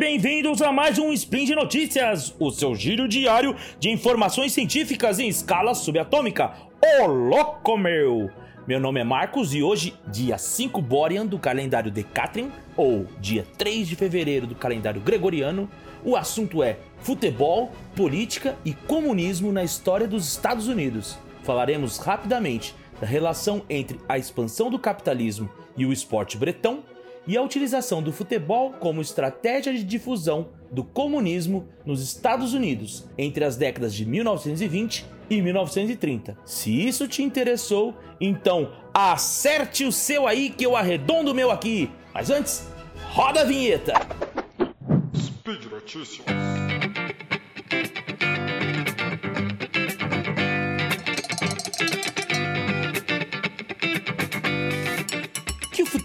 bem-vindos a mais um Spin de Notícias, o seu giro diário de informações científicas em escala subatômica. Ô louco meu! Meu nome é Marcos e hoje, dia 5 Borean do calendário Decatrian, ou dia 3 de fevereiro do calendário Gregoriano, o assunto é futebol, política e comunismo na história dos Estados Unidos. Falaremos rapidamente da relação entre a expansão do capitalismo e o esporte bretão e a utilização do futebol como estratégia de difusão do comunismo nos Estados Unidos entre as décadas de 1920 e 1930. Se isso te interessou, então acerte o seu aí que eu arredondo o meu aqui. Mas antes, roda a vinheta! Speed Notícias.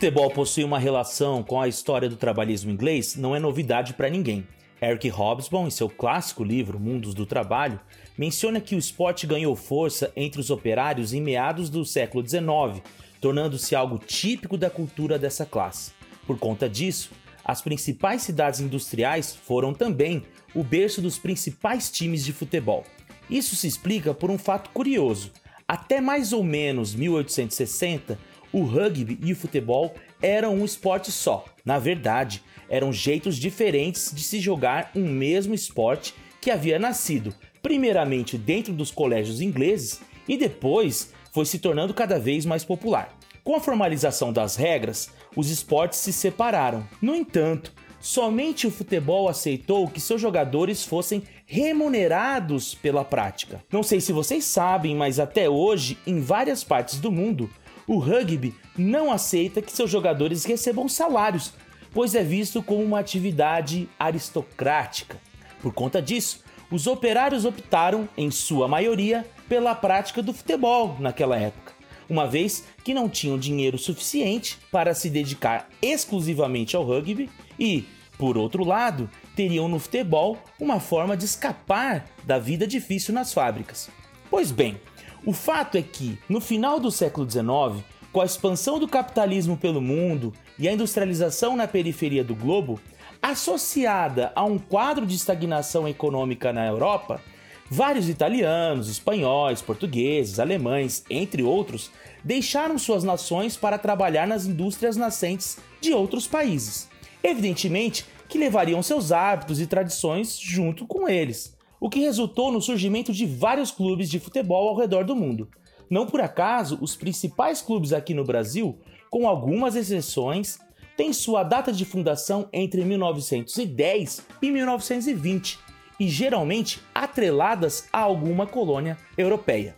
Futebol possui uma relação com a história do trabalhismo inglês não é novidade para ninguém. Eric Hobsbawm, em seu clássico livro Mundos do Trabalho, menciona que o esporte ganhou força entre os operários em meados do século XIX, tornando-se algo típico da cultura dessa classe. Por conta disso, as principais cidades industriais foram também o berço dos principais times de futebol. Isso se explica por um fato curioso. Até mais ou menos 1860, o rugby e o futebol eram um esporte só. Na verdade, eram jeitos diferentes de se jogar um mesmo esporte que havia nascido primeiramente dentro dos colégios ingleses e depois foi se tornando cada vez mais popular. Com a formalização das regras, os esportes se separaram. No entanto, somente o futebol aceitou que seus jogadores fossem remunerados pela prática. Não sei se vocês sabem, mas até hoje, em várias partes do mundo, o rugby não aceita que seus jogadores recebam salários, pois é visto como uma atividade aristocrática. Por conta disso, os operários optaram, em sua maioria, pela prática do futebol naquela época, uma vez que não tinham dinheiro suficiente para se dedicar exclusivamente ao rugby e, por outro lado, teriam no futebol uma forma de escapar da vida difícil nas fábricas. Pois bem, o fato é que, no final do século XIX, com a expansão do capitalismo pelo mundo e a industrialização na periferia do globo, associada a um quadro de estagnação econômica na Europa, vários italianos, espanhóis, portugueses, alemães, entre outros, deixaram suas nações para trabalhar nas indústrias nascentes de outros países. Evidentemente que levariam seus hábitos e tradições junto com eles o que resultou no surgimento de vários clubes de futebol ao redor do mundo. Não por acaso, os principais clubes aqui no Brasil, com algumas exceções, têm sua data de fundação entre 1910 e 1920 e geralmente atreladas a alguma colônia europeia.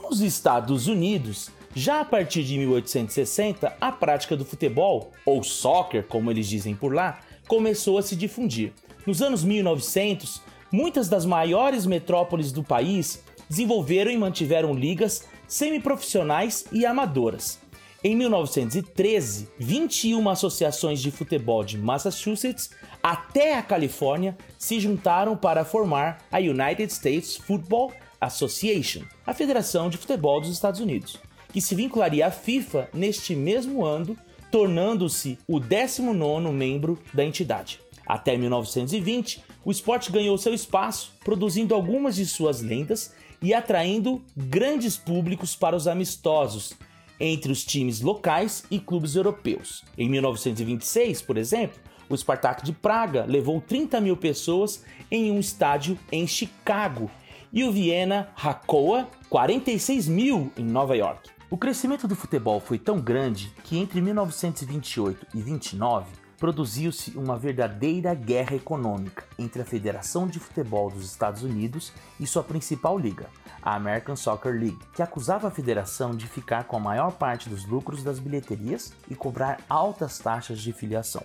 Nos Estados Unidos, já a partir de 1860, a prática do futebol, ou soccer, como eles dizem por lá, começou a se difundir. Nos anos 1900, muitas das maiores metrópoles do país desenvolveram e mantiveram ligas semiprofissionais e amadoras. Em 1913, 21 associações de futebol de Massachusetts até a Califórnia se juntaram para formar a United States Football Association, a Federação de Futebol dos Estados Unidos, que se vincularia à FIFA neste mesmo ano, tornando-se o 19º membro da entidade. Até 1920, o esporte ganhou seu espaço, produzindo algumas de suas lendas e atraindo grandes públicos para os amistosos entre os times locais e clubes europeus. Em 1926, por exemplo, o Spartak de Praga levou 30 mil pessoas em um estádio em Chicago e o Viena Hakoa 46 mil em Nova York. O crescimento do futebol foi tão grande que entre 1928 e 29 produziu-se uma verdadeira guerra econômica entre a Federação de Futebol dos Estados Unidos e sua principal liga, a American Soccer League, que acusava a federação de ficar com a maior parte dos lucros das bilheterias e cobrar altas taxas de filiação.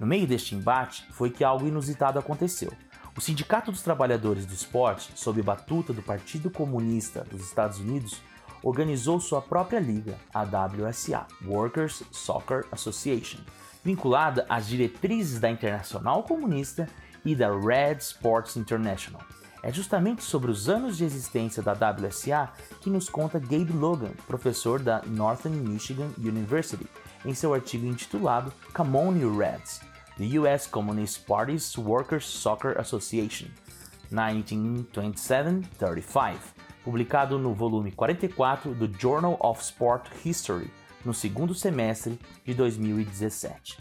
No meio deste embate foi que algo inusitado aconteceu. O Sindicato dos Trabalhadores do Esporte, sob batuta do Partido Comunista dos Estados Unidos, organizou sua própria liga, a WSA, Workers Soccer Association, vinculada às diretrizes da Internacional Comunista e da Red Sports International. É justamente sobre os anos de existência da WSA que nos conta Gabe Logan, professor da Northern Michigan University, em seu artigo intitulado You Reds, the U.S. Communist Party's Workers' Soccer Association, 1927-35, publicado no volume 44 do Journal of Sport History, no segundo semestre de 2017.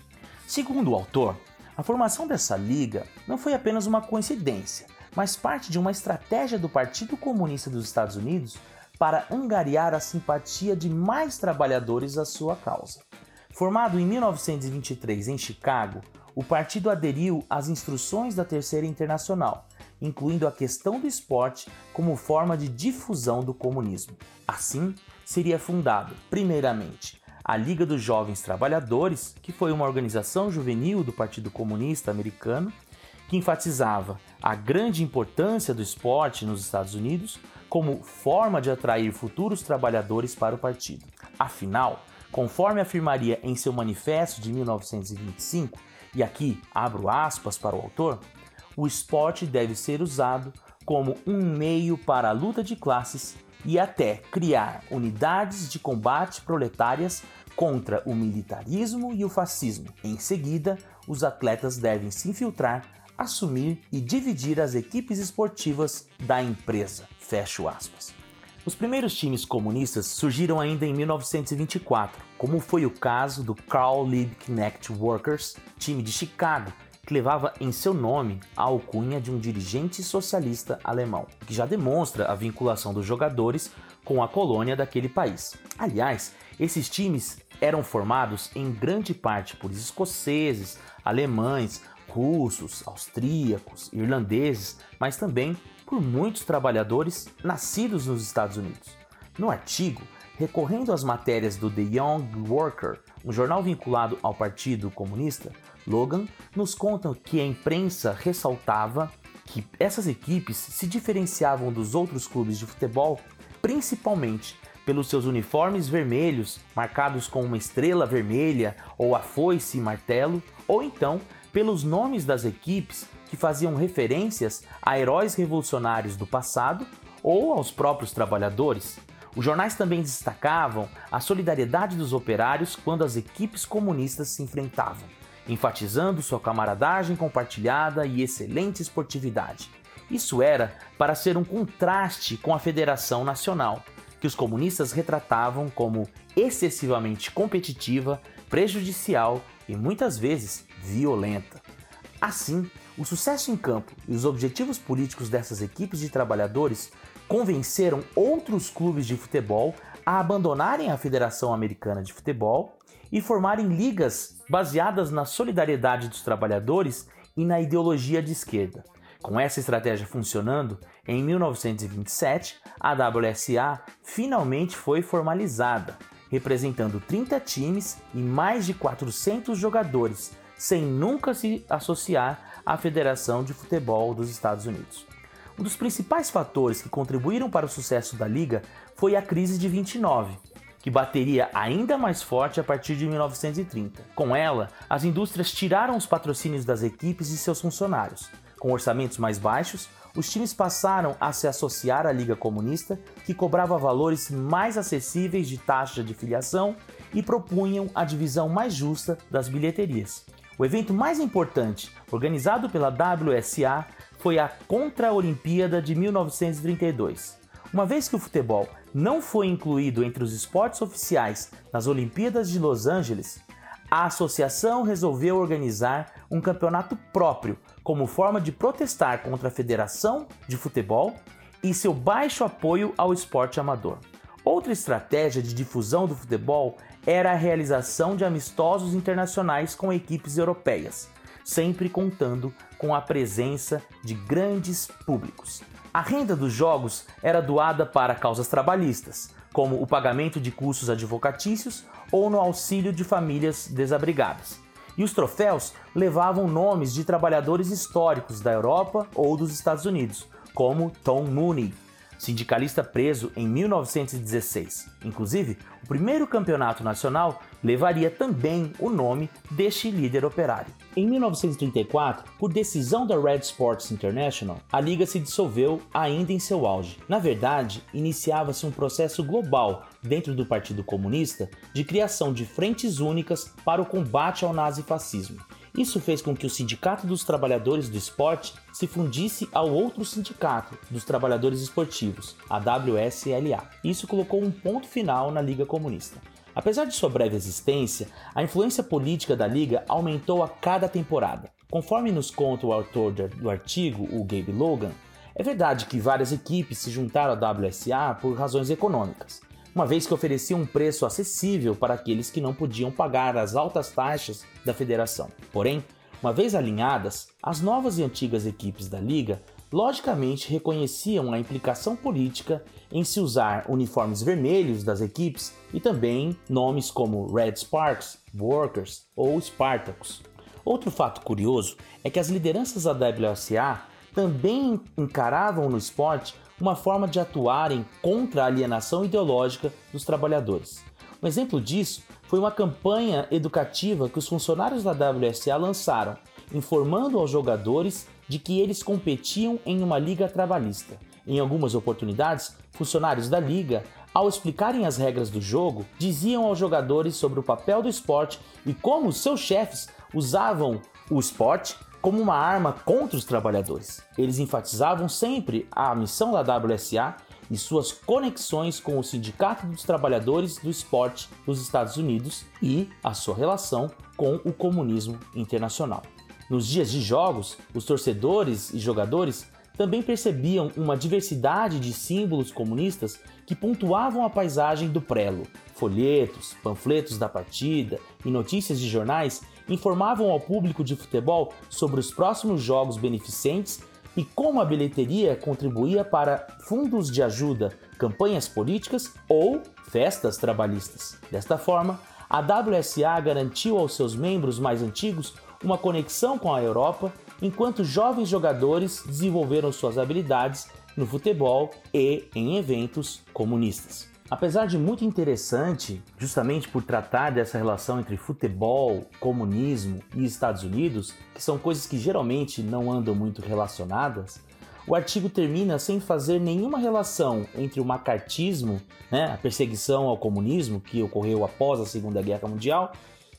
Segundo o autor, a formação dessa liga não foi apenas uma coincidência, mas parte de uma estratégia do Partido Comunista dos Estados Unidos para angariar a simpatia de mais trabalhadores à sua causa. Formado em 1923 em Chicago, o partido aderiu às instruções da Terceira Internacional, incluindo a questão do esporte como forma de difusão do comunismo. Assim, seria fundado, primeiramente, a Liga dos Jovens Trabalhadores, que foi uma organização juvenil do Partido Comunista Americano, que enfatizava a grande importância do esporte nos Estados Unidos como forma de atrair futuros trabalhadores para o partido. Afinal, conforme afirmaria em seu manifesto de 1925, e aqui abro aspas para o autor, o esporte deve ser usado como um meio para a luta de classes e até criar unidades de combate proletárias contra o militarismo e o fascismo. Em seguida, os atletas devem se infiltrar, assumir e dividir as equipes esportivas da empresa. Fecho aspas. Os primeiros times comunistas surgiram ainda em 1924, como foi o caso do Karl Liebknecht Workers, time de Chicago, que levava em seu nome a alcunha de um dirigente socialista alemão, que já demonstra a vinculação dos jogadores com a colônia daquele país. Aliás, esses times eram formados em grande parte por escoceses, alemães, russos, austríacos, irlandeses, mas também por muitos trabalhadores nascidos nos Estados Unidos. No artigo, recorrendo às matérias do The Young Worker, um jornal vinculado ao Partido Comunista, Logan nos conta que a imprensa ressaltava que essas equipes se diferenciavam dos outros clubes de futebol principalmente pelos seus uniformes vermelhos, marcados com uma estrela vermelha ou a foice e martelo, ou então pelos nomes das equipes que faziam referências a heróis revolucionários do passado ou aos próprios trabalhadores. Os jornais também destacavam a solidariedade dos operários quando as equipes comunistas se enfrentavam, enfatizando sua camaradagem compartilhada e excelente esportividade. Isso era para ser um contraste com a Federação Nacional, que os comunistas retratavam como excessivamente competitiva, prejudicial e muitas vezes violenta. Assim, o sucesso em campo e os objetivos políticos dessas equipes de trabalhadores convenceram outros clubes de futebol a abandonarem a Federação Americana de Futebol e formarem ligas baseadas na solidariedade dos trabalhadores e na ideologia de esquerda. Com essa estratégia funcionando, em 1927, a WSA finalmente foi formalizada, representando 30 times e mais de 400 jogadores, sem nunca se associar à Federação de Futebol dos Estados Unidos. Um dos principais fatores que contribuíram para o sucesso da liga foi a crise de 29, que bateria ainda mais forte a partir de 1930. Com ela, as indústrias tiraram os patrocínios das equipes e seus funcionários. Com orçamentos mais baixos, os times passaram a se associar à Liga Comunista, que cobrava valores mais acessíveis de taxa de filiação e propunham a divisão mais justa das bilheterias. O evento mais importante, organizado pela WSA, foi a Contra-Olimpíada de 1932. Uma vez que o futebol não foi incluído entre os esportes oficiais nas Olimpíadas de Los Angeles, a associação resolveu organizar um campeonato próprio como forma de protestar contra a Federação de Futebol e seu baixo apoio ao esporte amador. Outra estratégia de difusão do futebol era a realização de amistosos internacionais com equipes europeias, sempre contando com a presença de grandes públicos. A renda dos jogos era doada para causas trabalhistas, como o pagamento de custos advocatícios ou no auxílio de famílias desabrigadas. E os troféus levavam nomes de trabalhadores históricos da Europa ou dos Estados Unidos, como Tom Mooney, sindicalista preso em 1916. Inclusive, o primeiro campeonato nacional levaria também o nome deste líder operário. Em 1934, por decisão da Red Sports International, a liga se dissolveu ainda em seu auge. Na verdade, iniciava-se um processo global dentro do Partido Comunista de criação de frentes únicas para o combate ao nazifascismo. Isso fez com que o Sindicato dos Trabalhadores do Esporte se fundisse ao outro sindicato dos trabalhadores esportivos, a WSLA. Isso colocou um ponto final na Liga Comunista. Apesar de sua breve existência, a influência política da Liga aumentou a cada temporada. Conforme nos conta o autor do artigo, o Gabe Logan, é verdade que várias equipes se juntaram à WSA por razões econômicas, uma vez que oferecia um preço acessível para aqueles que não podiam pagar as altas taxas da federação. Porém, uma vez alinhadas, as novas e antigas equipes da liga logicamente reconheciam a implicação política em se usar uniformes vermelhos das equipes e também nomes como Red Sparks, Workers ou Spartacus. Outro fato curioso é que as lideranças da WSA também encaravam no esporte uma forma de atuarem contra a alienação ideológica dos trabalhadores. Um exemplo disso foi uma campanha educativa que os funcionários da WSA lançaram, informando aos jogadores de que eles competiam em uma liga trabalhista. Em algumas oportunidades, funcionários da liga, ao explicarem as regras do jogo, diziam aos jogadores sobre o papel do esporte e como seus chefes usavam o esporte como uma arma contra os trabalhadores. Eles enfatizavam sempre a missão da WSA e suas conexões com o Sindicato dos Trabalhadores do Esporte dos Estados Unidos e a sua relação com o comunismo internacional. Nos dias de jogos, os torcedores e jogadores também percebiam uma diversidade de símbolos comunistas que pontuavam a paisagem do prelo. Folhetos, panfletos da partida e notícias de jornais informavam ao público de futebol sobre os próximos jogos beneficentes e como a bilheteria contribuía para fundos de ajuda, campanhas políticas ou festas trabalhistas. Desta forma, a WSA garantiu aos seus membros mais antigos uma conexão com a Europa, enquanto jovens jogadores desenvolveram suas habilidades no futebol e em eventos comunistas. Apesar de muito interessante, justamente por tratar dessa relação entre futebol, comunismo e Estados Unidos, que são coisas que geralmente não andam muito relacionadas, o artigo termina sem fazer nenhuma relação entre o macartismo, né, a perseguição ao comunismo que ocorreu após a Segunda Guerra Mundial,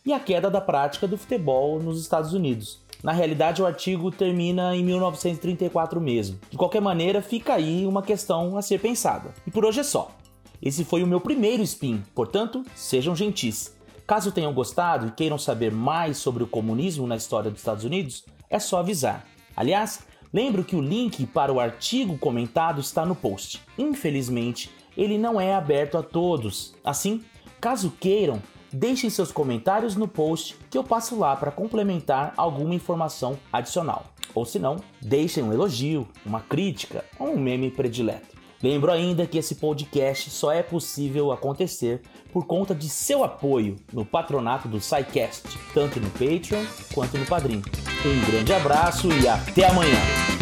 e a queda da prática do futebol nos Estados Unidos. Na realidade, o artigo termina em 1934 mesmo. De qualquer maneira, fica aí uma questão a ser pensada. E por hoje é só. Esse foi o meu primeiro spin, portanto, sejam gentis. Caso tenham gostado e queiram saber mais sobre o comunismo na história dos Estados Unidos, é só avisar. Aliás, lembro que o link para o artigo comentado está no post. Infelizmente, ele não é aberto a todos. Assim, caso queiram, deixem seus comentários no post que eu passo lá para complementar alguma informação adicional. Ou se não, deixem um elogio, uma crítica ou um meme predileto. Lembro ainda que esse podcast só é possível acontecer por conta de seu apoio no patronato do SciCast, tanto no Patreon quanto no Padrim. Um grande abraço e até amanhã!